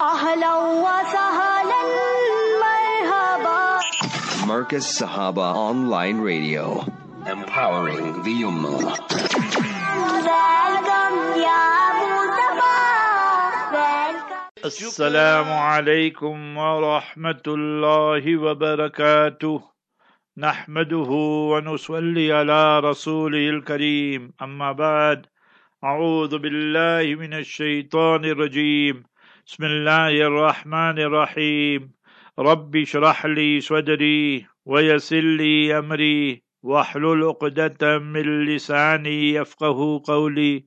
أهلا وسهلا مرحبا. Marcus Sahaba Online Radio. Empowering the Ummah. welcome يا مصطفى السلام عليكم ورحمة الله وبركاته. نحمده ونصلي على رسوله الكريم. أما بعد أعوذ بالله من الشيطان الرجيم. بسم الله الرحمن الرحيم رب اشرح لي صدري ويسر لي أمري واحلل عقدة من لساني يفقه قولي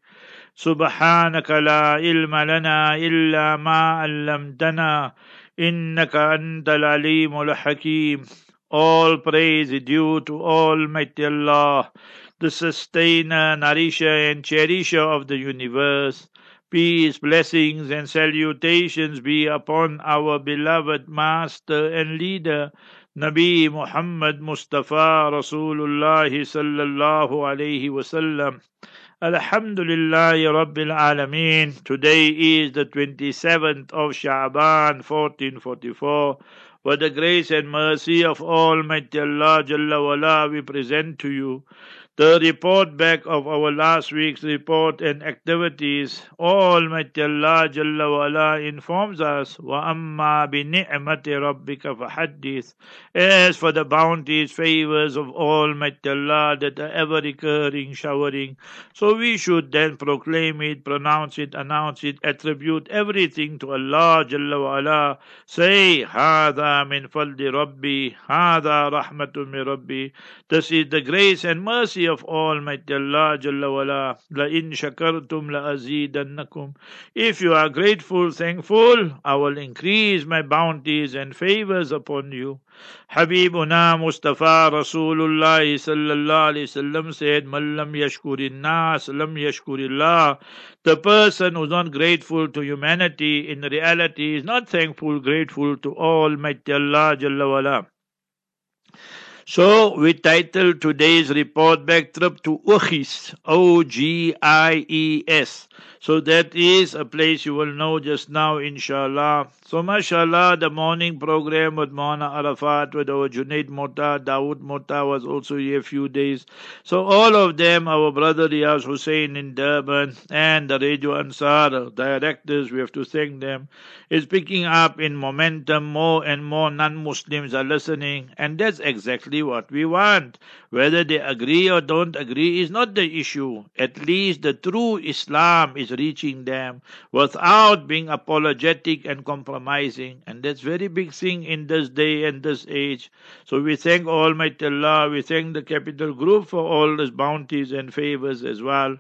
سبحانك لا علم لنا إلا ما علمتنا إنك أنت العليم الحكيم All praise is due to Almighty Allah, the sustainer, nourisher and cherisher of the universe. Peace, blessings and salutations be upon our beloved master and leader, Nabi Muhammad Mustafa Rasulullah sallallahu alayhi wasallam. Alhamdulillah Rabbil Alameen. Today is the 27th of Sha'ban 1444. By the grace and mercy of Almighty Allah Jalla wala, we present to you the report back of our last week's report and activities. Almighty Allah Jalla wala informs us, وَأَمَّا بِنِعْمَةِ رَبِّكَ فَحَدِّثْ As for the bounties, favors of Almighty Allah that are ever recurring, showering, so we should then proclaim it, pronounce it, announce it, attribute everything to Allah Jalla wala. Say, هذا من فضل ربي, هذا رحمة من ربي. This is the grace and mercy mercy of Almighty Allah Jalla wala, la in shakartum la azidannakum. If you are grateful, thankful, I will increase my bounties and favors upon you. Habibuna Mustafa Rasulullah sallallahu alaihi wasallam said, "Mallam yashkurin nas, lam yashkurillah." The person who's not grateful to humanity in reality is not thankful, grateful to Almighty Allah Jalla wala. So we title today's report back trip to Ogies, O G I E S. So that is a place you will know just now, inshallah. So, mashallah, the morning program with Maulana Arafat, with our Junaid Mota, Dawood Mota was also here a few days. So, all of them, our brother Riyaz Hussein in Durban and the Radio Ansar directors, we have to thank them, is picking up in momentum. More and more non Muslims are listening, and that's exactly what we want. Whether they agree or don't agree is not the issue. At least the true Islam is reaching them without being apologetic and compromising. And that's very big thing in this day and this age. So we thank Almighty Allah, we thank the Capital Group for all these bounties and favors as well.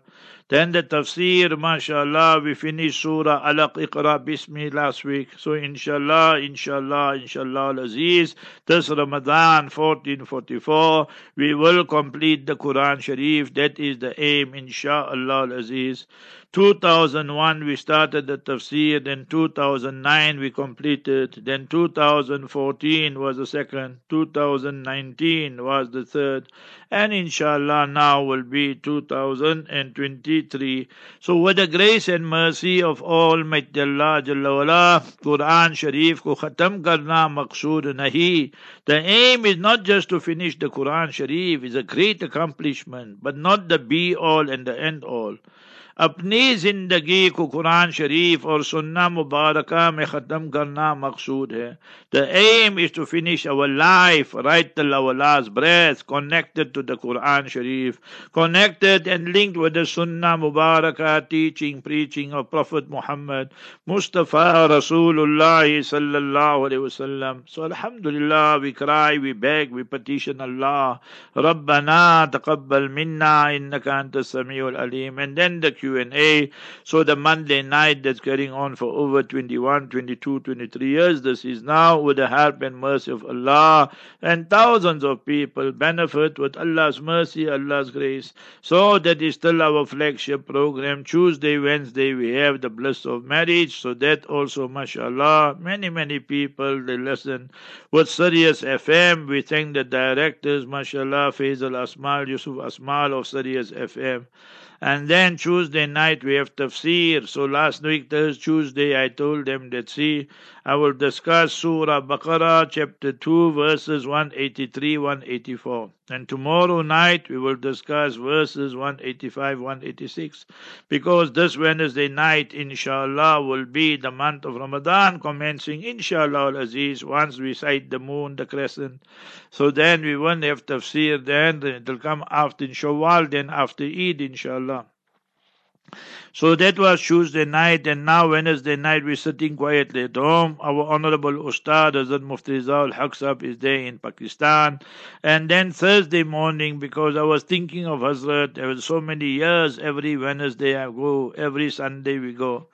Then the tafsir, mashallah, we finished Surah Alaq Iqra Bismi last week. So inshallah, inshallah, inshallah al-Aziz, this Ramadan 1444, we will complete the Quran Sharif. That is the aim, inshallah al-Aziz. 2001 we started the tafsir, then 2009 we completed, then 2014 was the second, 2019 was the third, and inshallah now will be 2023. So with the grace and mercy of Almighty Allah Jalla wala, Quran Sharif ko khatam karna maqsood nahi. The aim is not just to finish the Quran Sharif, is a great accomplishment, but not the be all and the end all. अपनी जिंदगी को कुरान शरीफ और सुन्ना मुबारका में ख़त्म करना मकसूद है The aim is to finish our life right till our last breath connected to the Quran Sharif connected and linked with the Sunnah Mubarakah teaching preaching of Prophet Muhammad Mustafa Rasulullah sallallahu alaihi wasallam so alhamdulillah we cry we beg we petition Allah ربنا تقبل منا إنك أنت السميع العليم and then the Q&A. So the Monday night that's going on for over 21, 22, 23 years. This is now with the help and mercy of Allah and thousands of people benefit with Allah's mercy, Allah's grace. So that is still our flagship program. Tuesday, Wednesday, we have the bliss of marriage. So that also, mashallah, many, many people, they listen with Sirius FM. We thank the directors, mashallah, Faisal Asmal, Yusuf Asmal of Sirius FM. And then Tuesday night we have tafsir. So last week, Thursday, Tuesday, I told them that see, I will discuss Surah Baqarah, chapter 2, verses 183, 184. And tomorrow night we will discuss verses 185, 186. Because this Wednesday night, inshallah, will be the month of Ramadan, commencing, inshallah, al-Aziz, once we sight the moon, the crescent. So then we won't have tafsir then, it will come after in Shawwal, then after Eid, inshallah. So that was Tuesday night, and now Wednesday night we're sitting quietly at home. Our Honorable Ustad Hazrat Mufti Rizal Haq is there in Pakistan. And then Thursday morning, because I was thinking of Hazrat, there was so many years, every Wednesday I go, every Sunday we go.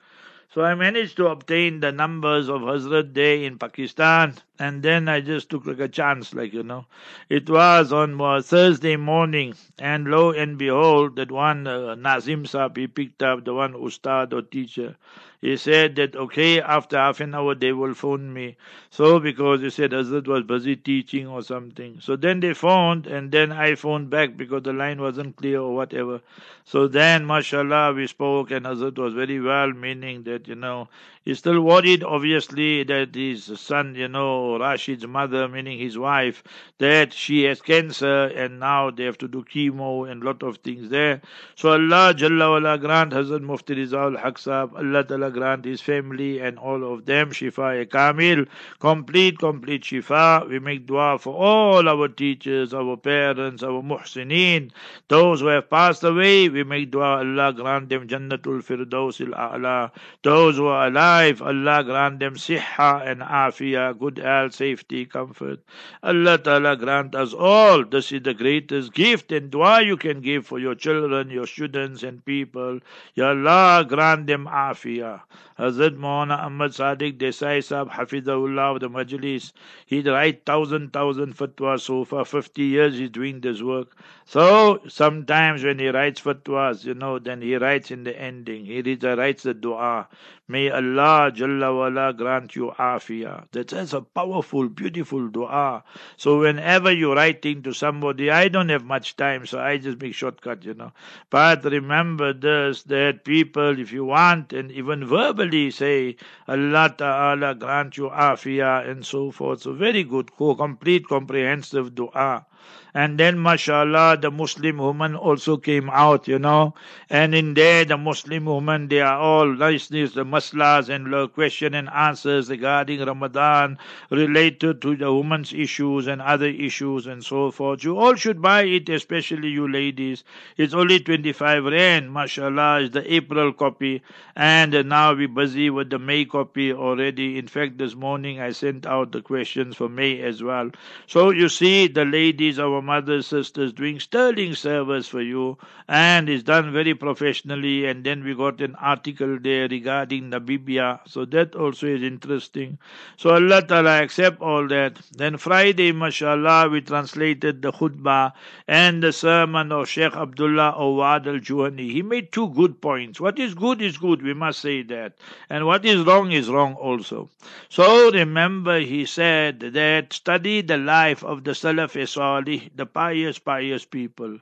So I managed to obtain the numbers of Hazrat Day in Pakistan, and then I just took like a chance, like you know. It was on uh, Thursday morning, and lo and behold, that one uh, Nazim Saab, he picked up the one Ustad or teacher. He said that, okay, after half an hour they will phone me. So, because he said Hazrat was busy teaching or something. So then they phoned, and then I phoned back because the line wasn't clear or whatever. So then, mashallah, we spoke, and Hazrat was very well, meaning that, you know, he's still worried, obviously, that his son, you know, Rashid's mother, meaning his wife, that she has cancer, and now they have to do chemo and lot of things there. So Allah Jalla wala grant Hazrat Mufti Rizal Haq Allah Ta'ala grant his family and all of them Shifa Kamil, complete, complete Shifa. We make dua for all our teachers, our parents, our muhsineen, those who have passed away. We make dua Allah grant them Jannatul Firdaus A'la. Those who are alive, Allah grant them Siha and Afia, good health, safety, comfort. Allah Ta'ala grant us all. This is the greatest gift and dua you can give for your children, your students and people. Ya Allah grant them Afia. Hazrat Maulana Ahmad Sadiq Desai Sahab Hafizahullah of the Majlis. He'd write thousand, thousand fatwas. So for 50 years he's doing this work. So sometimes when he writes fatwas, you know, then he writes in the ending. He writes the dua. May Allah Jalla wala grant you afia. That's a powerful, beautiful dua. So whenever you're writing to somebody, I don't have much time, so I just make shortcut, you know. But remember this, that people, if you want, and even verbally say, Allah Ta'ala grant you afia, and so forth. So very good, complete, comprehensive dua. And then, mashallah, the Muslim women also came out, you know. And in there, the Muslim women, they are all listeners, the maslas and question and answers regarding Ramadan, related to the women's issues and other issues and so forth. You all should buy it, especially you ladies. It's only 25 rand, mashallah, is the April copy. And now we're busy with the May copy already. In fact, this morning I sent out the questions for May as well. So you see, the ladies, our mothers, sisters, doing sterling service for you, and it's done very professionally. And then we got an article there regarding Namibia, so that also is interesting. So Allah Ta'ala accept all that. Then Friday, mashallah, we translated the khutbah and the sermon of Sheikh Abdullah Awad al Juhani. He made two good points. What is good is good, we must say that. And what is wrong is wrong also. So remember, he said that study the life of the Salaf Salih, the pious, pious people.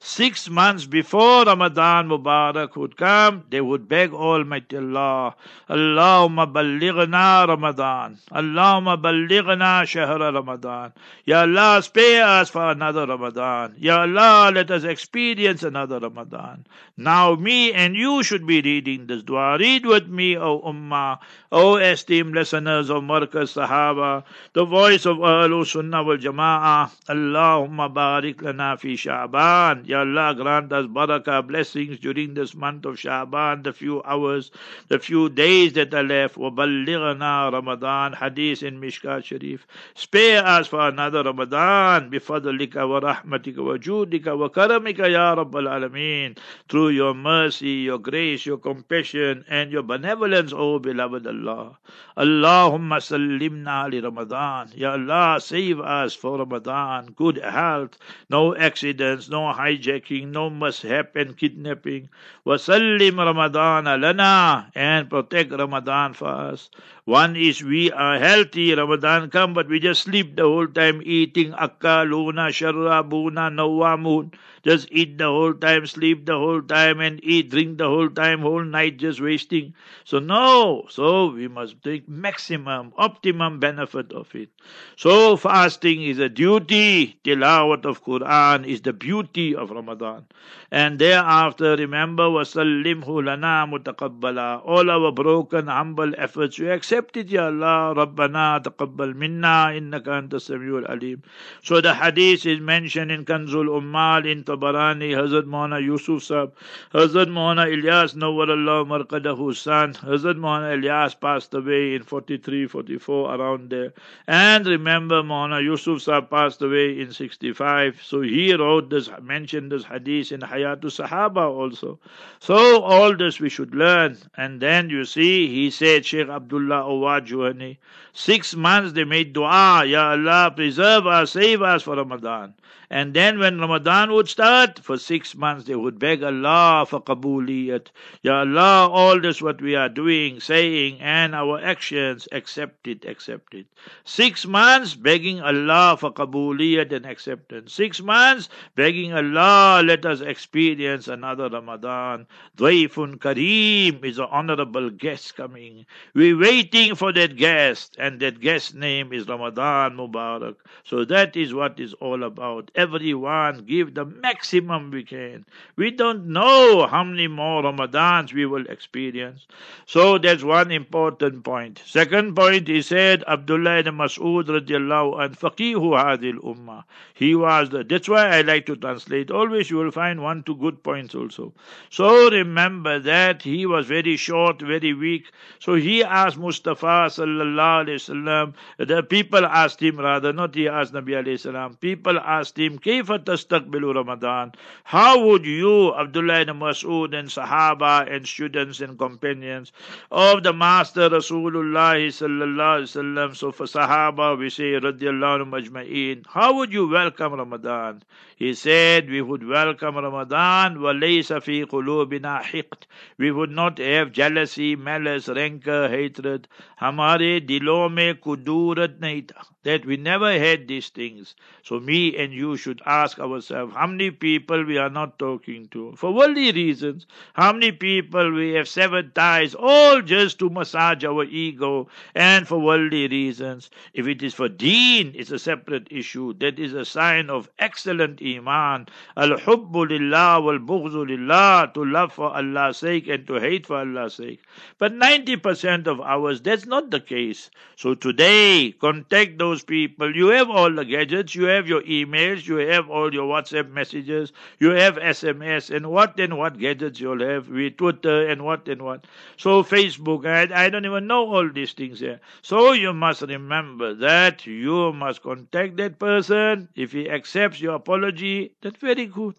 Six months before Ramadan Mubarak would come, they would beg Almighty Allah, Allahumma ballighna Ramadan, Allahumma ballighna Shahr Ramadan. Ya Allah, spare us for another Ramadan. Ya Allah, let us experience another Ramadan. Now me and you should be reading this dua. Read with me, O Ummah, O esteemed listeners of Markaz Sahaba, the voice of Ahlul Sunnah wal Jama'ah. Allahumma barik lana fi Sha'ban. Ya Allah, grant us barakah, blessings during this month of Sha'ban, the few hours, the few days that are left. وَبَلِّغْنَا Ramadan, hadith in Mishkat Sharif. Spare us for another Ramadan, بِفَضْلِكَ وَرَحْمَتِكَ وَجُودِكَ وَكَرَمِكَ يَا رَبَّ الْعَالَمِينَ Through your mercy, your grace, your compassion, and your benevolence, O beloved Allah. Allahumma sallimna li Ramadan. Ya Allah, save us for Ramadan. Good health, no accidents, no high hijacking, no mishap and kidnapping. Wasallim Ramadan lana and protect Ramadan for us. One is we are healthy, Ramadan come, but we just sleep the whole time eating akka, luna, sharabuna, nawamun. Just eat the whole time, sleep the whole time, and eat, drink the whole time, whole night just wasting. So no, so we must take maximum, optimum benefit of it. So fasting is a duty. Tilawat of Quran is the beauty of Ramadan. And thereafter, remember, wasallimhu lana mutaqabbala. All our broken, humble efforts, we accept it, Ya Allah. Rabbana taqabbal minna innaka anta samiul alim. So the hadith is mentioned in Kanzul Ummal, in Tabarani, Hazrat Maulana Yusuf Sahib, Hazrat Maulana Ilyas Nawwarallah Marqadahu son, Hazrat Maulana Ilyas passed away in 43, 44, around there. And remember, Maulana Yusuf Sahib passed away in 65. So he wrote this, mentioned this hadith in Hayatu Sahaba also. So all this we should learn. And then you see, he said, Sheikh Abdullah Awad six months they made dua, Ya Allah, preserve us, save us for Ramadan. And then when Ramadan would start, for six months they would beg Allah for qabuliyat. Ya Allah, all this what we are doing, saying, and our actions, accept it, accept it. Six months begging Allah for qabuliyat and acceptance. Six months begging Allah, let us experience another Ramadan. Dwaifun Kareem is an honorable guest coming. We're waiting for that guest, and that guest name is Ramadan Mubarak. So that is what is all about. Everyone give the maximum we can. We don't know how many more Ramadans we will experience. So that's one important point. Second point, he said, Abdullah ibn Mas'ud radiallahu an faqihu hadil ummah. He was the, that's why I like to translate. Always you will find one, two good points also. So remember that he was very short, very weak. So he asked Mustafa sallallahu alayhi wasallam, the people asked him rather, not he asked Nabi alayhi people asked him, Ramadan? How would you, Abdullah ibn Mas'ud and Sahaba and students and companions of the Master Rasulullah sallallahu alaihi wasallam, so for Sahaba we say radiallahu majma'in, how would you welcome Ramadan? He said we would welcome Ramadan, وَلَيْسَ فِي قُلُوبِنَا حِقْتٍ We would not have jealousy, malice, rancor, hatred. Hamare dilome kudurat کدورت that we never had these things. So me and you should ask ourselves, how many people we are not talking to? For worldly reasons. How many people we have severed ties, all just to massage our ego and for worldly reasons. If it is for deen, it's a separate issue. That is a sign of excellent iman. Al-hubbu lillah wal-bughzu lillah. To love for Allah's sake and to hate for Allah's sake. But 90% of ours, that's not the case. So today, contact those people. You have all the gadgets, you have your emails, you have all your WhatsApp messages, you have SMS, and what and what gadgets you'll have with Twitter and what and what. So Facebook, I, I don't even know all these things here. So you must remember that you must contact that person. If he accepts your apology, that's very good.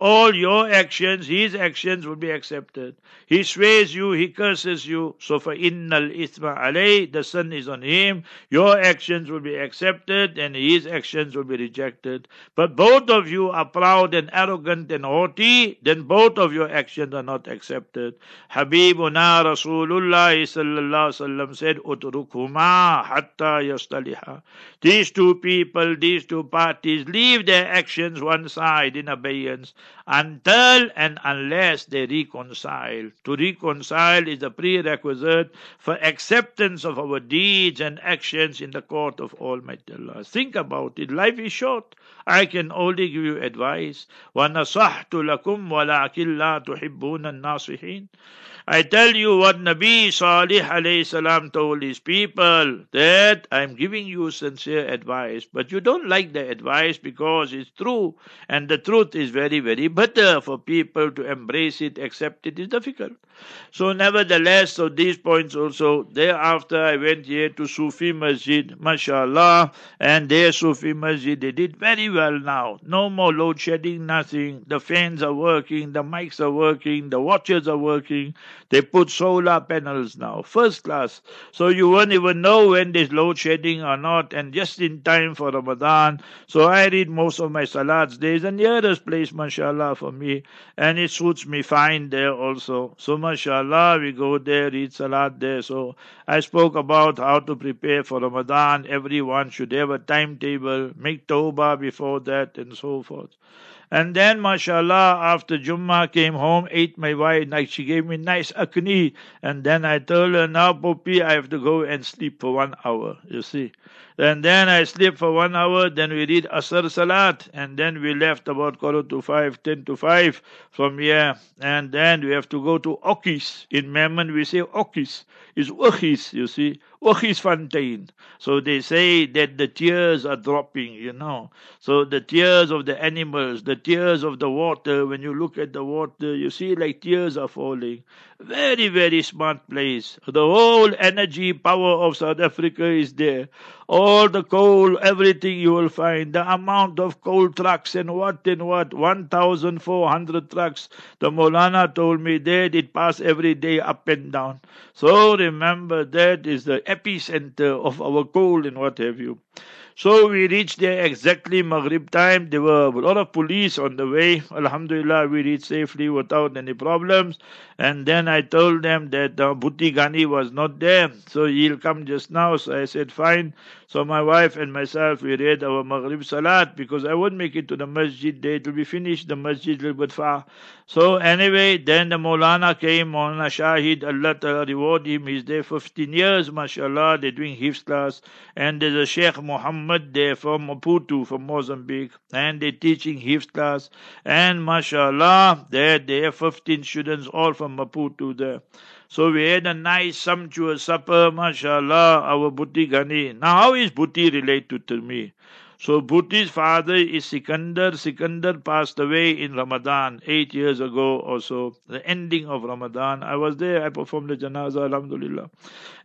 All your actions, his actions will be accepted. He swears you, he curses you. So for innal ithma alay, the sin is on him. Your actions will be accepted and his actions will be rejected. But both of you are proud and arrogant and haughty, then both of your actions are not accepted. Habibuna Rasulullah sallallahu wasallam said, "Utrukuma hatta yastaliha." These two people, these two parties, leave their actions one side in abeyance until and unless they reconcile. To reconcile is a prerequisite for acceptance of our deeds and actions in the court of Almighty Allah. Think about it. Life is short. I can only give you advice. وَنَصَحْتُ لَكُمْ وَلَكِنْ لَا تُحِبُّونَ النَّاصِحِينَ I tell you what Nabi Salih alayhi salam told his people that I'm giving you sincere advice, but you don't like the advice because it's true, and the truth is very, very bitter for people to embrace it, accept it is difficult. So, nevertheless, so these points also. Thereafter, I went here to Sufi Masjid, mashallah, and there Sufi Masjid, they did very well now. No more load shedding, nothing. The fans are working, the mics are working, the watches are working. They put solar panels now, first class. So you won't even know when there's load shedding or not, and just in time for Ramadan. So I read most of my salats. There's the nearest place, mashallah, for me. And it suits me fine there also. So, mashallah, we go there, read salat there. So, I spoke about how to prepare for Ramadan. Everyone should have a timetable, make tawbah before that, and so forth. And then, mashallah, after Jummah came home, ate my wife, like she gave me nice akni. And then I told her, now, Poppy, I have to go and sleep for one hour, you see. And then I sleep for one hour, then we read Asr Salat, and then we left about quarter to five, ten to five from here. And then we have to go to Okis. In Memon we say Okis. It's Okis, you see. Okis Fontaine. So they say that the tears are dropping, you know. So the tears of the animals, the tears of the water, when you look at the water, you see like tears are falling. Very, very smart place. The whole energy power of South Africa is there. All the coal, everything you will find. The amount of coal trucks and what and what. 1,400 trucks. The Molana told me that it pass every day up and down. So remember that is the epicenter of our coal and what have you. So we reached there exactly Maghrib time. There were a lot of police on the way. Alhamdulillah, we reached safely without any problems. And then I told them that uh, Bhuti Ghani was not there, so he'll come just now. So I said, fine. So my wife and myself, we read our Maghrib Salat because I won't make it to the masjid there. It will be finished, the masjid little bit far. So anyway, then the Maulana came, Maulana Shahid, Allah Ta'ala reward him. He's there 15 years, mashallah. They're doing Hifz class. And there's a Sheikh Muhammad there from Maputo, from Mozambique. And they're teaching Hifz class. And mashallah, there they have 15 students all from Maputo there. So we had a nice sumptuous supper, mashallah, our Bhuti Ghani. Now how is Bhuti related to me? So Bhuti's father is Sikandar. Sikandar passed away in Ramadan eight years ago or so, the ending of Ramadan. I was there, I performed the janazah, alhamdulillah.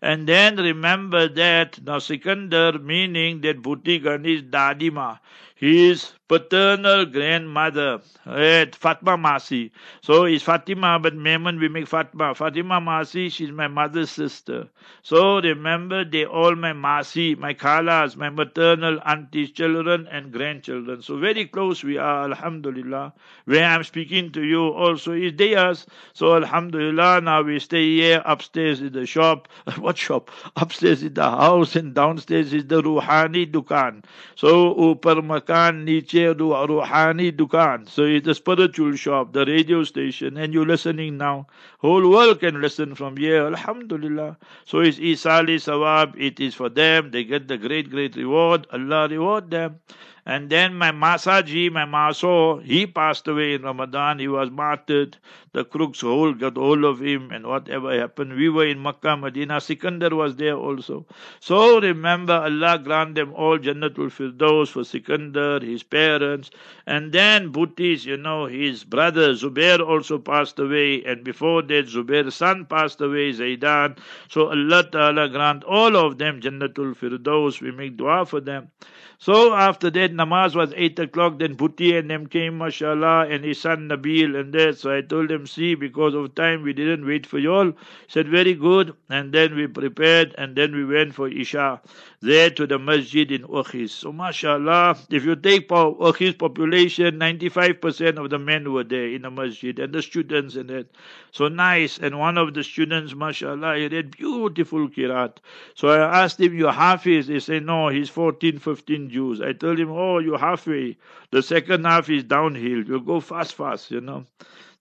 And then remember that now Sikandar meaning that Bhuti Ghani's dadima, his paternal grandmother, eh, right, Fatma Masi. So it's Fatima, but Memon we make Fatma. Fatima Masi, she's my mother's sister. So remember, they all my Masi, my Khalas, my maternal aunties, children and grandchildren. So very close we are, Alhamdulillah. Where I'm speaking to you also is theirs. So Alhamdulillah, now we stay here upstairs in the shop. what shop? Upstairs in the house and downstairs is the Ruhani Dukan. So upar makan niche Ruhani Dukan. So it's a spiritual shop, the radio station, and you're listening now. Whole world can listen from here. Alhamdulillah. So it's Isali Sawab. It is for them. They get the great, great reward. Allah reward them. And then my Masaji, my Maso, he passed away in Ramadan. He was martyred. The crooks whole got hold of him and whatever happened. We were in Makkah, Medina. Sikandar was there also. So remember, Allah grant them all Jannatul Firdaus for Sikandar, his parents. And then Bhuttis, you know, his brother Zubair also passed away. And before that, Zubair's son passed away, Zaidan. So Allah Ta'ala grant all of them Jannatul Firdaus. We make dua for them. So after that, namaz was 8 o'clock, then Bhuti and them came, mashallah, and his son Nabil and that. So I told them, see, because of time, we didn't wait for you all. Said, very good. And then we prepared, and then we went for Isha, there to the masjid in Ogies. So mashallah, if you take Ogies population, 95% of the men were there in the masjid, and the students and that. So nice. And one of the students, mashallah, he read beautiful kirat. So I asked him, you Hafiz? He said, no, he's 14, 15 Jews. I told him, oh, Oh, you're halfway. The second half is downhill. You go fast, fast, you know.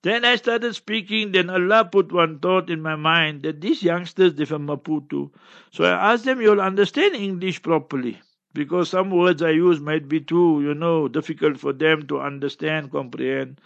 Then I started speaking. Then Allah put one thought in my mind that these youngsters, they're from Maputo. So I asked them, you'll understand English properly. Because some words I use might be too, you know, difficult for them to understand, comprehend.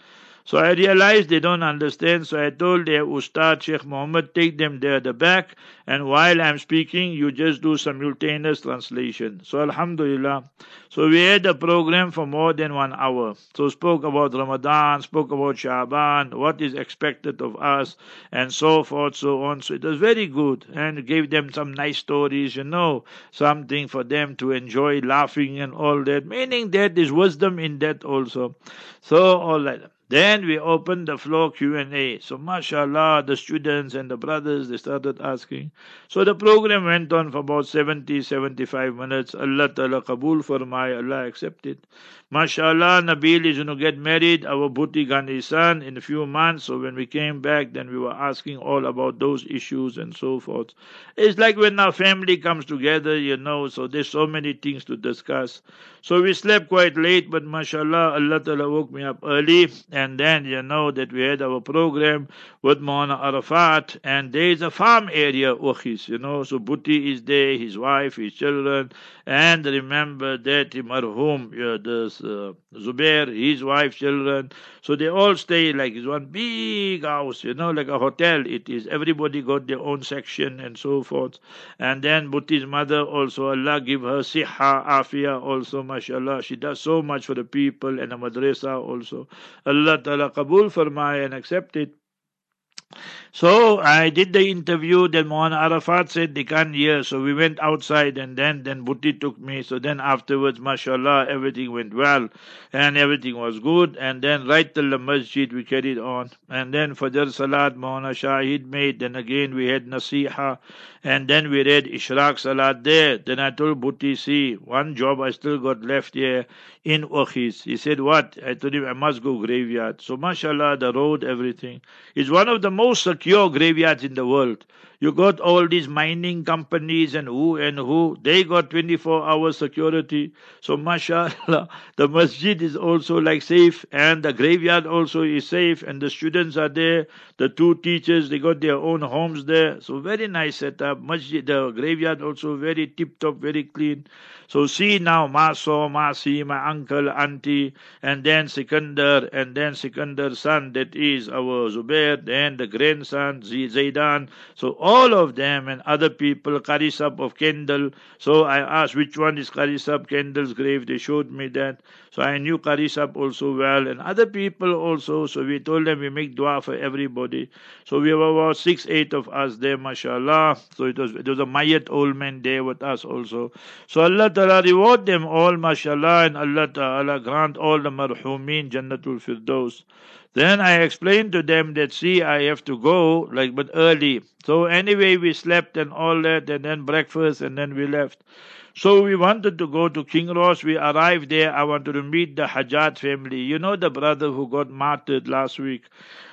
So I realized they don't understand, so I told their Ustad Sheikh Muhammad, take them there the back, and while I'm speaking, you just do simultaneous translation. So Alhamdulillah. So we had a program for more than one hour. So spoke about Ramadan, spoke about Shaban, what is expected of us, and so forth, so on. So it was very good, and gave them some nice stories, you know, something for them to enjoy laughing and all that, meaning that there's wisdom in that also. So all that. Then we opened the floor Q&A. So mashallah, the students and the brothers, they started asking. So the program went on for about 70, 75 minutes. Allah Ta'ala Qabul my Allah accepted. Mashallah, Nabil is going to get married, our Bhuti Ghani son, in a few months. So when we came back, then we were asking all about those issues and so forth. It's like when our family comes together, you know, so there's so many things to discuss. So we slept quite late, but mashallah, Allah Ta'ala woke me up early. Then, you know, that we had our program with Maulana Arafat. And there is a farm area, Ogies, you know, so Bhuti is there, his wife, his children. And remember that marhum, yeah, this uh, Zubair, his wife, children. So they all stay like it's one big house, you know, like a hotel. It is. Everybody got their own section and so forth. And then Bhuti's mother also, Allah give her siha, afia also, mashallah. She does so much for the people and the madrasa also. Allah Ta'ala Qabul farmaya and accept it. So I did the interview. Then Maulana Arafat said they can't hear. So we went outside and then, then Bhuti took me. So then afterwards, mashallah, everything went well and everything was good. And then right till the masjid we carried on. And then Fajr Salat Maulana Shahid made. Then again we had Nasiha. And then we read Ishraq Salat there. Then I told Bhuti, see, one job I still got left here in Ogies. He said, what? I told him I must go graveyard. So mashallah, the road, everything. is one of the most secure graveyards in the world. You got all these mining companies and who and who, they got 24 hour security. So mashallah, the masjid is also like safe and the graveyard also is safe and the students are there. The two teachers, they got their own homes there. So very nice setup. Masjid, the graveyard also very tip top, very clean. So see now, Maso, Masi, my uncle, auntie, and then Sikandar, and then Sikandar's son, that is our Zubair, then the grandson, Zaidan. So all of them and other people, Karisab of Kendal. So I asked which one is Karisab Kendal's grave. They showed me that. So I knew Karisab also well, and other people also. So we told them we make dua for everybody. So we were about six, eight of us there, mashallah. So it was, it was a Mayat old man there with us also. So Allah Ta'ala reward them all, mashallah, and Allah Ta'ala grant all the marhumin Jannatul Firdaus. Then I explained to them that, see, I have to go, like, but early. So anyway, we slept and all that, and then breakfast, and then we left. So we wanted to go to Kinross. We arrived there. I wanted to meet the Hajjat family. You know the brother who got martyred last week.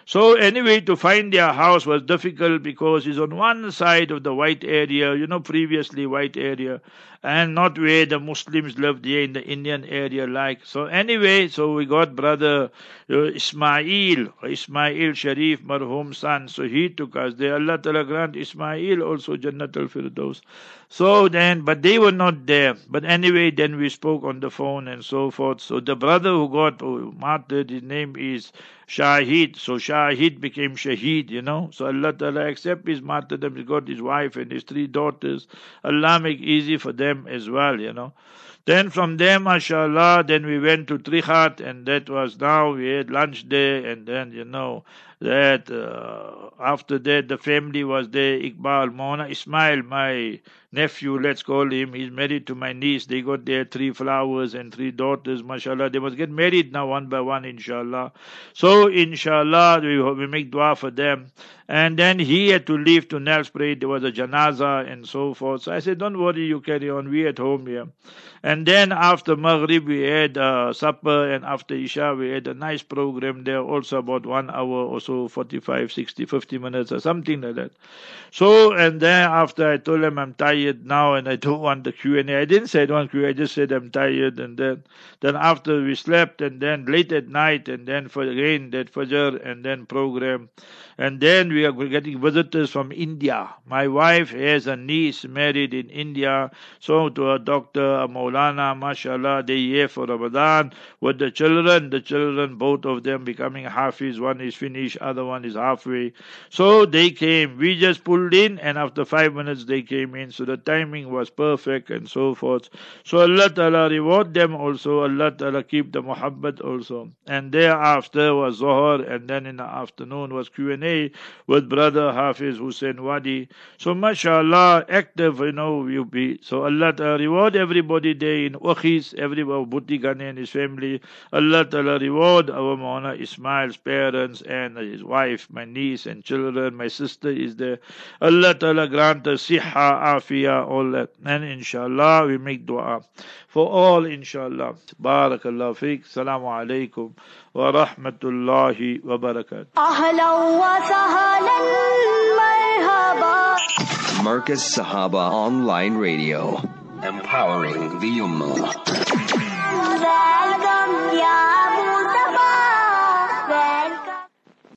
So anyway, to find their house was difficult because it's on one side of the white area, you know, previously white area, and not where the Muslims lived here in the Indian area like. So anyway, so we got brother uh, Ismail, Ismail Sharif, marhum son. So he took us there. Allah Ta'ala grant Ismail also Jannat al-Firdaus. So then, but they were not there. But anyway, then we spoke on the phone and so forth. So the brother who got martyred, his name is Shahid. So Shahid became Shaheed, you know. So Allah Ta'ala accept his martyrdom. He got his wife and his three daughters. Allah make easy for them as well, you know. Then from there, mashallah, then we went to Trichardt, and that was now we had lunch there, and then, you know, that uh, after that the family was there. Iqbal, Mona, Ismail, my nephew, let's call him, he's married to my niece. They got their three flowers and three daughters, mashallah. They must get married now one by one, inshallah. So, inshallah, we, we make dua for them. And then he had to leave to Nelspruit. There was a janaza and so forth. So I said, don't worry, you carry on. We at home here. And then after Maghrib, we had uh, supper. And after Isha, we had a nice program there, also about one hour or so, 45, 60, 50 minutes or something like that. So, and then after I told him I'm tired now and I don't want the Q&A. I didn't say I don't want Q&A. I just said I'm tired. And then, then after we slept and then late at night and then for again that Fajr and then program. And then we are getting visitors from India. My wife has a niece married in India. So to a doctor, a Maulana, mashallah, they here for Ramadan with the children. The children, both of them becoming Hafiz. One is finished other one is halfway. So they came. We just pulled in, and after five minutes they came in. So the timing was perfect and so forth. So Allah Ta'ala reward them also. Allah Ta'ala keep the muhabbat also. And thereafter was Zohar, and then in the afternoon was Q&A with brother Hafiz Hussein Wadi. So mashallah, active, you know, you be. So Allah Ta'ala reward everybody there in Ogies, everybody, Bhuti Ghani and his family. Allah Ta'ala reward our Mauna Ismail's parents and his wife, my niece and children, my sister is there. Allah Ta'ala grant us siha, afia, all that. And inshallah, we make dua for all, inshallah. Barakallah fiqh. Salamu alaykum wa rahmatullahi wa barakatuh. Markaz Sahaba Online Radio, empowering the Ummah.